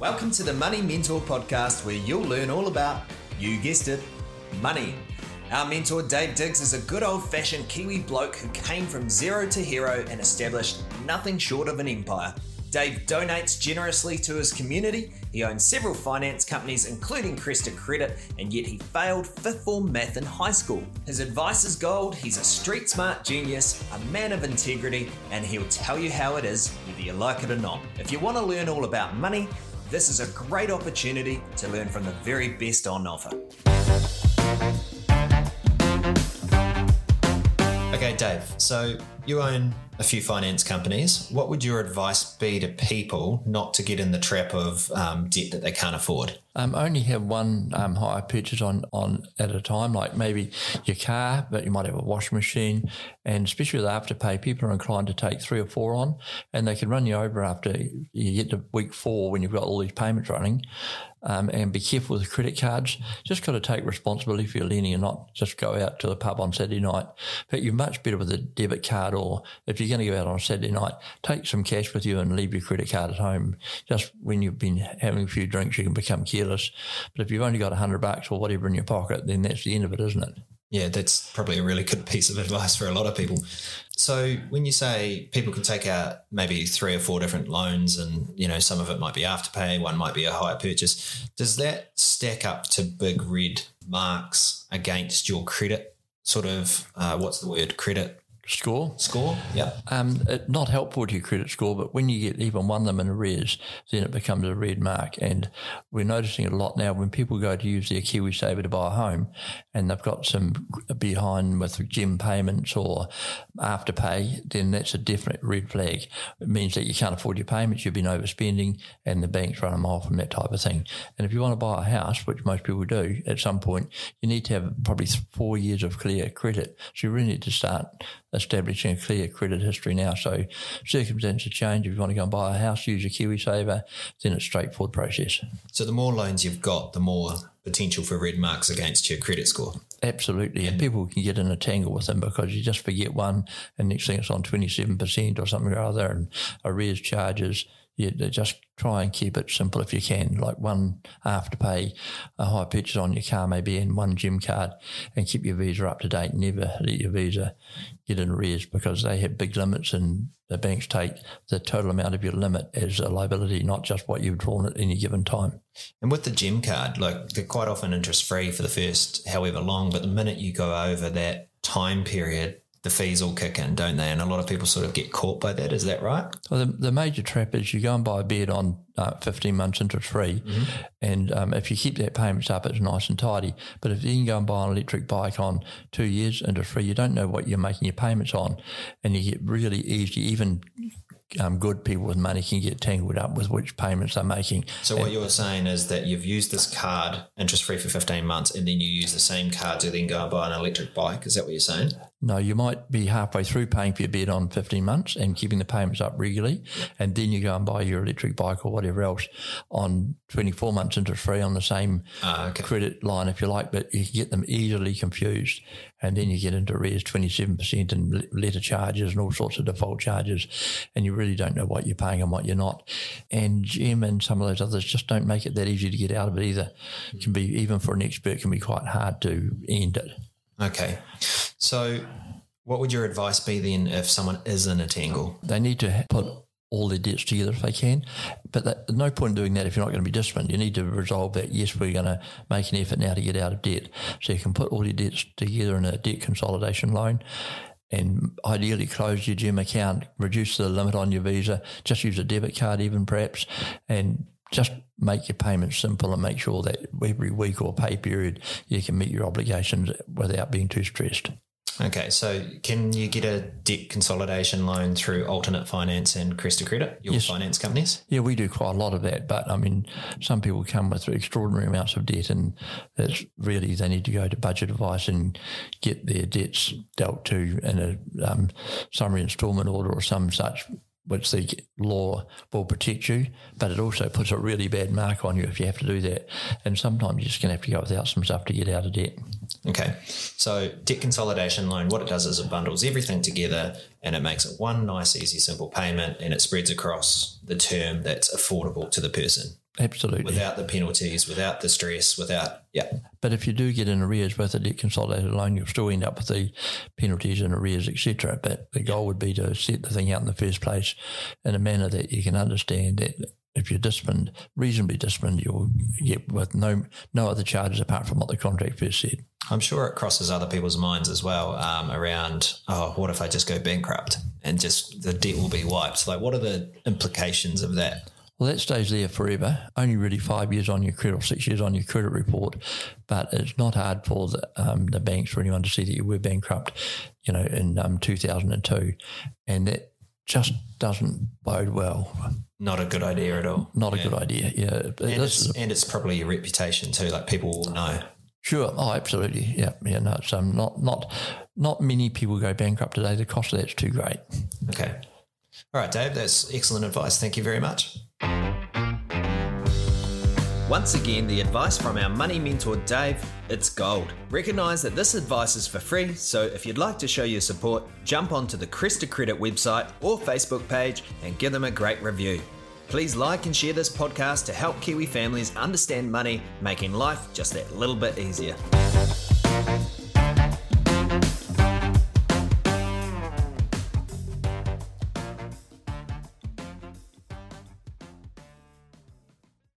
Welcome to the Money Mentor podcast, where you'll learn all about, you guessed it, money. Our mentor, Dave Diggs, is a good old fashioned Kiwi bloke who came from zero to hero and established nothing short of an empire. Dave donates generously to his community. He owns several finance companies, including Cresta Credit, and yet he failed fifth form math in high school. His advice is gold. He's a street smart genius, a man of integrity, and he'll tell you how it is, whether you like it or not. If you want to learn all about money, this is a great opportunity to learn from the very best on offer. Okay, Dave, so you own a few finance companies. What would your advice be to people not to get in the trap of um, debt that they can't afford? Um, only have one um, hire purchase on, on at a time, like maybe your car, but you might have a washing machine. And especially with afterpay, people are inclined to take three or four on, and they can run you over after you get to week four when you've got all these payments running. Um, and be careful with credit cards. Just got to take responsibility for your lending and not just go out to the pub on Saturday night. But you're much better with a debit card, or if you're going to go out on a Saturday night, take some cash with you and leave your credit card at home. Just when you've been having a few drinks, you can become careless. But if you've only got a hundred bucks or whatever in your pocket, then that's the end of it, isn't it? Yeah, that's probably a really good piece of advice for a lot of people. So when you say people can take out maybe three or four different loans and you know some of it might be afterpay, one might be a hire purchase, does that stack up to big red marks against your credit sort of uh, what's the word credit score. Score, yeah. Um, it, not helpful to your credit score, but when you get even one of them in arrears, then it becomes a red mark. And we're noticing it a lot now when people go to use their KiwiSaver to buy a home and they've got some behind with Gem payments or afterpay, then that's a definite red flag. It means that you can't afford your payments, you've been overspending, and the banks run them off and that type of thing. And if you want to buy a house, which most people do at some point, you need to have probably four years of clear credit. So you really need to start establishing a clear credit history now. So circumstances change. If you want to go and buy a house, use your KiwiSaver, then it's a straightforward process. So the more loans you've got, the more potential for red marks against your credit score. Absolutely. And people can get in a tangle with them because you just forget one and next thing it's on 27% or something or other and arrears charges just try and keep it simple if you can. Like one afterpay, a hire purchase on your car maybe, and one Gem card, and keep your visa up to date. Never let your visa get in arrears because they have big limits, and the banks take the total amount of your limit as a liability, not just what you've drawn at any given time. And with the Gem card, like they're quite often interest free for the first however long, but the minute you go over that time period, the fees all kick in, don't they? And a lot of people sort of get caught by that. Is that right? Well, the, the major trap is you go and buy a bed on uh, 15 months interest free. Mm-hmm. And um, if you keep that payments up, it's nice and tidy. But if you can go and buy an electric bike on two years interest free, you don't know what you're making your payments on. And you get really easy, even um, good people with money can get tangled up with which payments they're making. So what you're saying is that you've used this card interest free for 15 months, and then you use the same card to then go and buy an electric bike. Is that what you're saying? No, you might be halfway through paying for your bed on 15 months and keeping the payments up regularly, and then you go and buy your electric bike or whatever else on 24 months interest free on the same uh, okay. credit line, if you like, but you can get them easily confused. And then you get into arrears 27% and letter charges and all sorts of default charges, and you really don't know what you're paying and what you're not. And Gem and some of those others just don't make it that easy to get out of it either. It can be, even for an expert, can be quite hard to end it. Okay. So, what would your advice be then if someone is in a tangle? They need to put all their debts together if they can. But that, no point in doing that if you're not going to be disciplined. You need to resolve that, yes, we're going to make an effort now to get out of debt. So you can put all your debts together in a debt consolidation loan and ideally close your Gem account, reduce the limit on your visa, just use a debit card even perhaps, and just make your payments simple and make sure that every week or pay period you can meet your obligations without being too stressed. Okay, so can you get a debt consolidation loan through alternate finance and Cresta Credit, your yes. finance companies? Yeah, we do quite a lot of that. But I mean, some people come with extraordinary amounts of debt, and it's really they need to go to budget advice and get their debts dealt to in a um, summary instalment order or some such which the law will protect you, but it also puts a really bad mark on you if you have to do that. And sometimes you're just going to have to go without some stuff to get out of debt. Okay. So, debt consolidation loan, what it does is it bundles everything together and it makes it one nice, easy, simple payment and it spreads across the term that's affordable to the person. absolutely. Without the penalties, without the stress, without yeah. But if you do get in arrears with a debt consolidated loan, you'll still end up with the penalties and arrears, etc. But the goal would be to set the thing out in the first place in a manner that you can understand that if you're disciplined, reasonably disciplined, you'll get with no no other charges apart from what the contract first said. I'm sure it crosses other people's minds as well um, around, oh, what if I just go bankrupt and just the debt will be wiped? Like, what are the implications of that? Well, that stays there forever. Only really five years on your credit or six years on your credit report, but it's not hard for the, um, the banks for anyone to see that you were bankrupt, you know, in um, 2002, and that just doesn't bode well. Not a good idea at all. Not a good idea. Yeah, and it's, and it's probably your reputation too. Like people will know. Sure. Oh, absolutely. Yeah. Yeah. No, it's um, not not not many people go bankrupt today. The cost of that's too great. Okay. All right, Dave. That's excellent advice. Thank you very much. Once again, the advice from our money mentor Dave, it's gold. Recognize that this advice is for free, so if you'd like to show your support, jump onto the Cresta Credit website or Facebook page and give them a great review. Please like and share this podcast to help Kiwi families understand money, making life just that little bit easier.